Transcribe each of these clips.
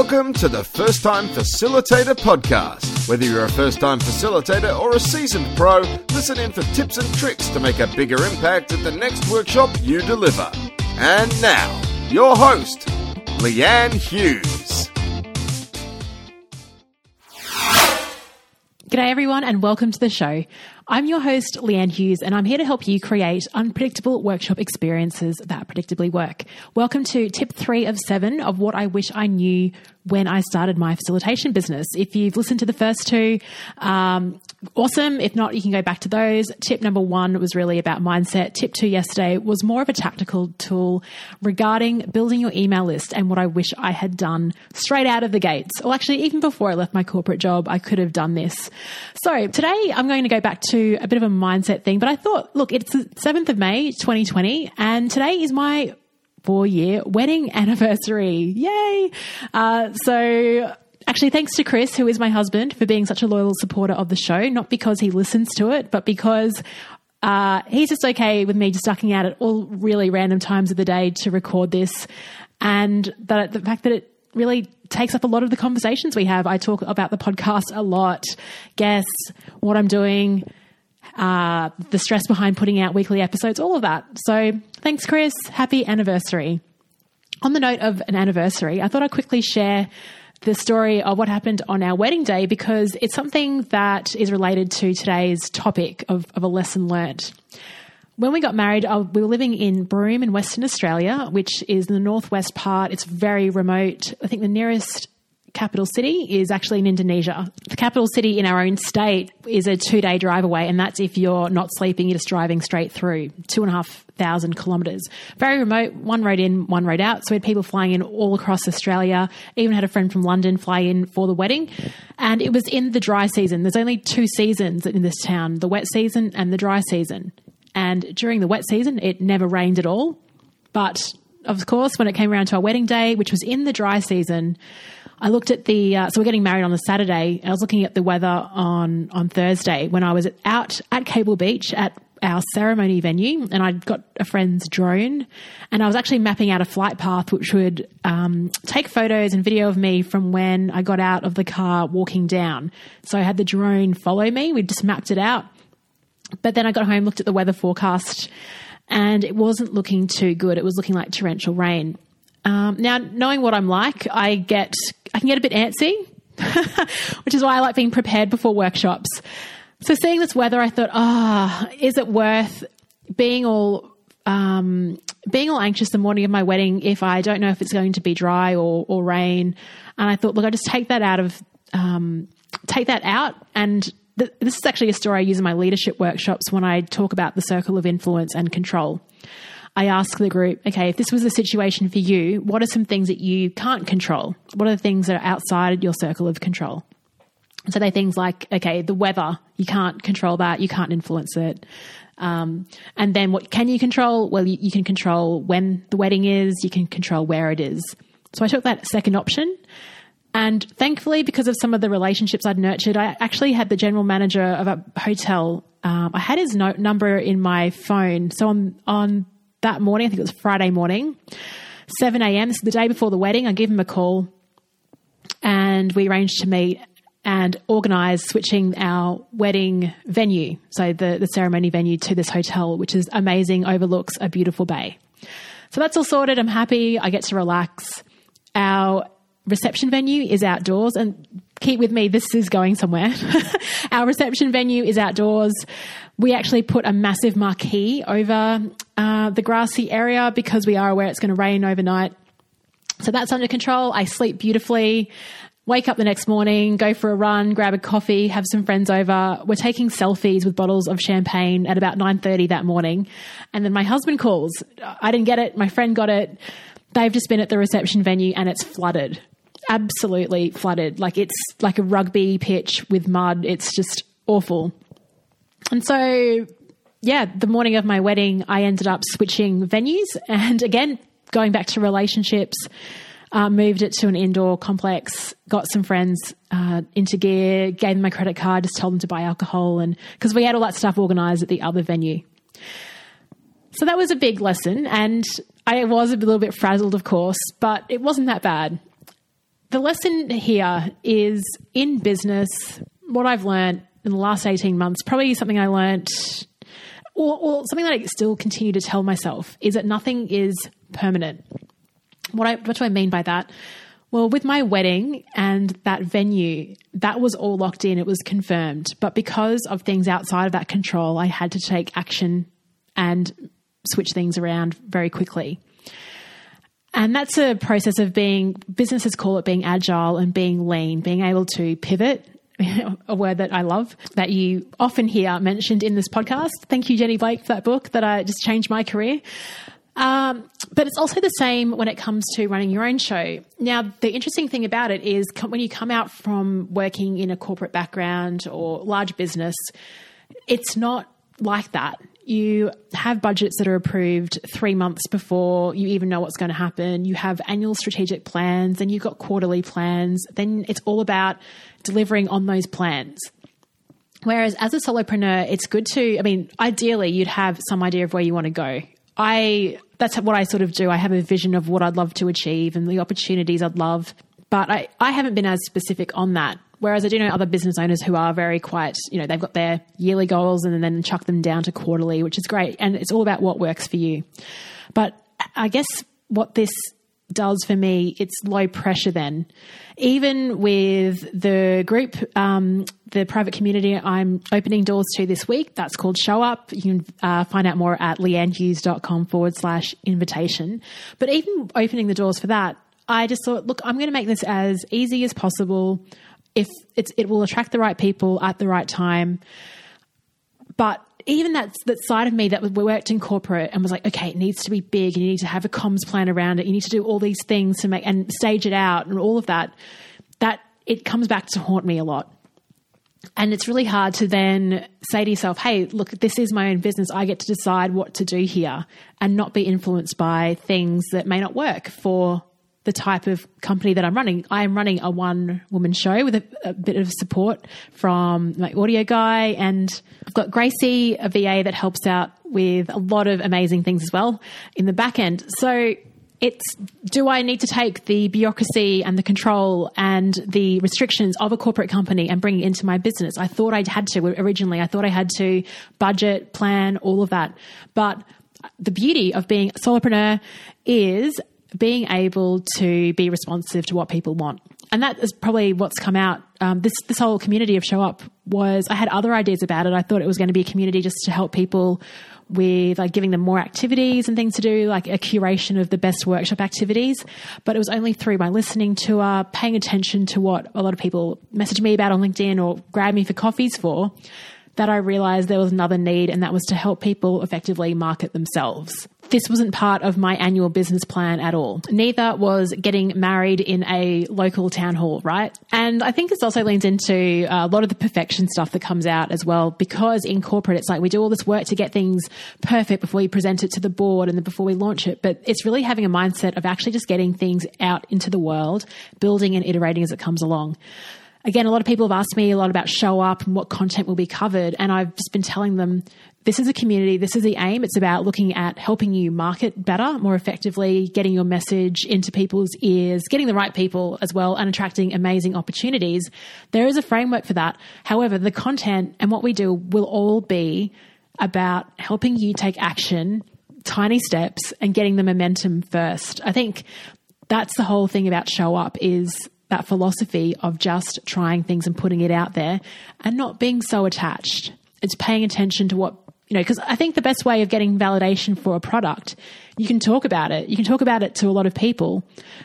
Welcome to the First Time Facilitator Podcast. Whether you're a first time facilitator or a seasoned pro, listen in for tips and tricks to make a bigger impact at the next workshop you deliver. And now, your host, Leanne Hughes. G'day everyone and welcome to the show. I'm your host, Leanne Hughes, and I'm here to help you create unpredictable workshop experiences that predictably work. Welcome to tip three of seven of what I wish I knew when I started my facilitation business. If you've listened to the first two, um, awesome. If not, you can go back to those. Tip number one was really about mindset. Tip two yesterday was more of a tactical tool regarding building your email list and what I wish I had done straight out of the gates. Well, actually, even before I left my corporate job, I could have done this. So today I'm going to go back to a bit of a mindset thing, but I thought, look, it's the 7th of May, 2020, and today is my four year wedding anniversary. Yay! Uh, so, actually, thanks to Chris, who is my husband, for being such a loyal supporter of the show, not because he listens to it, but because uh, he's just okay with me just ducking out at all really random times of the day to record this. And that the fact that it really takes up a lot of the conversations we have. I talk about the podcast a lot, guests, what I'm doing, uh, the stress behind putting out weekly episodes, all of that. So thanks, Chris. Happy anniversary. On the note of an anniversary, I thought I'd quickly share the story of what happened on our wedding day because it's something that is related to today's topic of, of a lesson learnt. When we got married, uh, we were living in Broome in Western Australia, which is the northwest part. It's very remote. I think the nearest capital city is actually in Indonesia. The capital city in our own state is a two day drive away, and that's if you're not sleeping, you're just driving straight through two and a half thousand kilometres. Very remote, one road in, one road out. So we had people flying in all across Australia. Even had a friend from London fly in for the wedding. And it was in the dry season. There's only two seasons in this town the wet season and the dry season. And during the wet season, it never rained at all. But of course, when it came around to our wedding day, which was in the dry season, I looked at the uh, so we're getting married on the Saturday. I was looking at the weather on on Thursday when I was out at Cable Beach at our ceremony venue, and I'd got a friend's drone, and I was actually mapping out a flight path which would um, take photos and video of me from when I got out of the car walking down. So I had the drone follow me. We just mapped it out, but then I got home, looked at the weather forecast, and it wasn't looking too good. It was looking like torrential rain. Um, now, knowing what I'm like, I get I can get a bit antsy, which is why I like being prepared before workshops. So, seeing this weather, I thought, ah, oh, is it worth being all um, being all anxious the morning of my wedding if I don't know if it's going to be dry or, or rain? And I thought, look, I just take that out of um, take that out and this is actually a story I use in my leadership workshops when I talk about the circle of influence and control. I ask the group, okay, if this was a situation for you, what are some things that you can't control? What are the things that are outside your circle of control? So they things like, okay, the weather, you can't control that, you can't influence it. Um, and then what can you control? Well, you, you can control when the wedding is, you can control where it is. So I took that second option. And thankfully, because of some of the relationships I'd nurtured, I actually had the general manager of a hotel. Um, I had his note number in my phone. So on, on that morning, I think it was Friday morning, 7 a.m. This is the day before the wedding. I give him a call and we arranged to meet and organise switching our wedding venue, so the, the ceremony venue, to this hotel, which is amazing, overlooks a beautiful bay. So that's all sorted. I'm happy. I get to relax. Our reception venue is outdoors, and keep with me, this is going somewhere. our reception venue is outdoors. We actually put a massive marquee over uh, the grassy area because we are aware it's going to rain overnight. So that's under control. I sleep beautifully. Wake up the next morning, go for a run, grab a coffee, have some friends over. We're taking selfies with bottles of champagne at about 9:30 that morning. And then my husband calls. I didn't get it. My friend got it. They've just been at the reception venue and it's flooded. Absolutely flooded. Like it's like a rugby pitch with mud. It's just awful. And so, yeah, the morning of my wedding, I ended up switching venues and again, going back to relationships. Uh, moved it to an indoor complex, got some friends uh, into gear, gave them my credit card, just told them to buy alcohol, and because we had all that stuff organized at the other venue. So that was a big lesson, and I was a little bit frazzled, of course, but it wasn't that bad. The lesson here is in business, what I've learned in the last 18 months, probably something I learned, or, or something that I still continue to tell myself, is that nothing is permanent. What, I, what do I mean by that? Well, with my wedding and that venue, that was all locked in, it was confirmed. But because of things outside of that control, I had to take action and switch things around very quickly. And that's a process of being, businesses call it being agile and being lean, being able to pivot, a word that I love that you often hear mentioned in this podcast. Thank you, Jenny Blake, for that book that I just changed my career. Um, but it's also the same when it comes to running your own show. Now, the interesting thing about it is when you come out from working in a corporate background or large business, it's not like that you have budgets that are approved three months before you even know what's going to happen. You have annual strategic plans, and you've got quarterly plans. Then it's all about delivering on those plans. Whereas as a solopreneur, it's good to, I mean, ideally, you'd have some idea of where you want to go. I, that's what I sort of do. I have a vision of what I'd love to achieve and the opportunities I'd love. But I, I haven't been as specific on that Whereas I do know other business owners who are very quite, you know, they've got their yearly goals and then chuck them down to quarterly, which is great. And it's all about what works for you. But I guess what this does for me, it's low pressure then. Even with the group, um, the private community I'm opening doors to this week, that's called Show Up. You can uh, find out more at leannehughes.com forward slash invitation. But even opening the doors for that, I just thought, look, I'm going to make this as easy as possible if it will attract the right people at the right time. But even that that side of me that worked in corporate and was like, okay, it needs to be big, and you need to have a comms plan around it. You need to do all these things to make and stage it out and all of that. That it comes back to haunt me a lot. And it's really hard to then say to yourself, hey, look, this is my own business. I get to decide what to do here and not be influenced by things that may not work for the type of company that I'm running. I am running a one woman show with a, a, bit of support from my audio guy, and I've got Gracie, a VA that helps out with a lot of amazing things as well in the back end. So it's do I need to take the bureaucracy and the control and the restrictions of a corporate company and bring it into my business? I thought I had to originally. I thought I had to budget, plan, all of that. But the beauty of being a solopreneur is being able to be responsive to what people want. And that is probably what's come out. Um, this this whole community of Show Up was I had other ideas about it. I thought it was going to be a community just to help people with like giving them more activities and things to do, like a curation of the best workshop activities. But it was only through my listening tour, paying attention to what a lot of people message me about on LinkedIn or grab me for coffees for, that I realized there was another need, and that was to help people effectively market themselves. This wasn't part of my annual business plan at all. Neither was getting married in a local town hall, right? And I think this also leans into uh, a lot of the perfection stuff that comes out as well, because in corporate, it's like we do all this work to get things perfect before we present it to the board and before we launch it. But it's really having a mindset of actually just getting things out into the world, building and iterating as it comes along again, a lot of people have asked me a lot about show up and what content will be covered. And I've just been telling them this is a community, this is the aim. It's about looking at helping you market better, more effectively, getting your message into people's ears, getting the right people as well, and attracting amazing opportunities. There is a framework for that. However, the content and what we do will all be about helping you take action, tiny steps, and getting the momentum first. I think that's the whole thing about show up is that philosophy of just trying things and putting it out there and not being so attached. It's paying attention to what, you know, because I think the best way of getting validation for a product, you can talk about it. You can talk about it to a lot of people,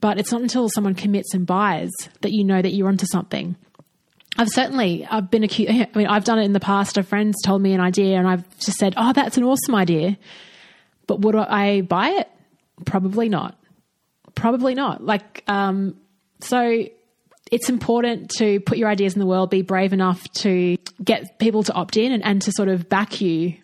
but it's not until someone commits and buys that you know that you're onto something. I've certainly I've been accused. I mean, I've done it in the past. A friend's told me an idea, and I've just said, "Oh, that's an awesome idea," but would I buy it? Probably not. Probably not. Like, um, so it's important to put your ideas in the world, be brave enough to get people to opt in and, and to sort of back you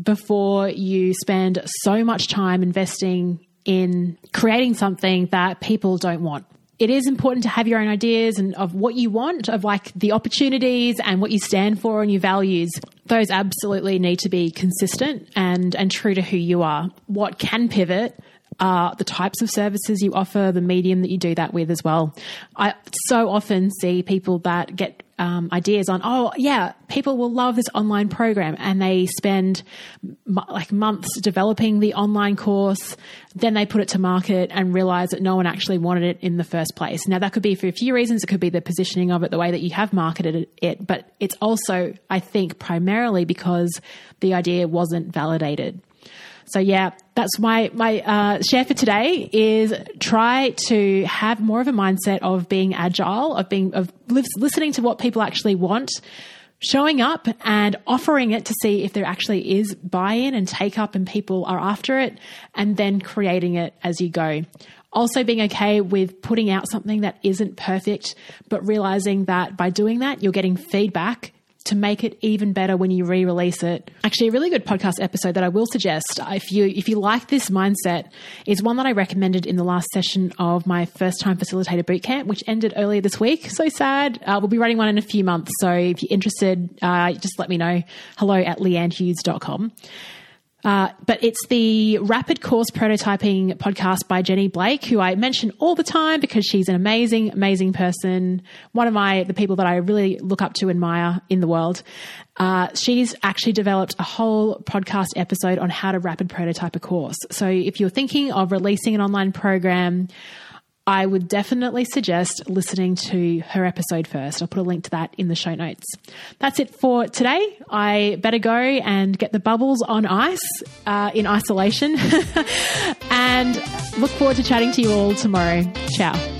before you spend so much time investing in creating something that people don't want. It is important to have your own ideas and of what you want, of like the opportunities and what you stand for and your values. Those absolutely need to be consistent and, and true to who you are. What can pivot uh, the types of services you offer, the medium that you do that with as well. I so often see people that get um, ideas on, oh, yeah, people will love this online program. And they spend m- like months developing the online course. Then they put it to market and realize that no one actually wanted it in the first place. Now, that could be for a few reasons. It could be the positioning of it, the way that you have marketed it. But it's also, I think, primarily because the idea wasn't validated. So yeah, that's my my uh, share for today is try to have more of a mindset of being agile, of being of listening to what people actually want, showing up and offering it to see if there actually is buy-in and take up and people are after it, and then creating it as you go. Also, being okay with putting out something that isn't perfect, but realizing that by doing that, you're getting feedback to make it even better when you re-release it. Actually, a really good podcast episode that I will suggest if you if you like this mindset is one that I recommended in the last session of my first time facilitator bootcamp, which ended earlier this week. So sad. Uh, we'll be running one in a few months. So if you're interested, uh, just let me know. Hello at leannehughes.com. Uh, but it's the Rapid Course Prototyping podcast by Jenny Blake, who I mention all the time because she's an amazing, amazing person. One of my the people that I really look up to, and admire in the world. Uh, she's actually developed a whole podcast episode on how to rapid prototype a course. So if you're thinking of releasing an online program, I would definitely suggest listening to her episode first. I'll put a link to that in the show notes. That's it for today. I better go and get the bubbles on ice uh, in isolation and look forward to chatting to you all tomorrow. Ciao.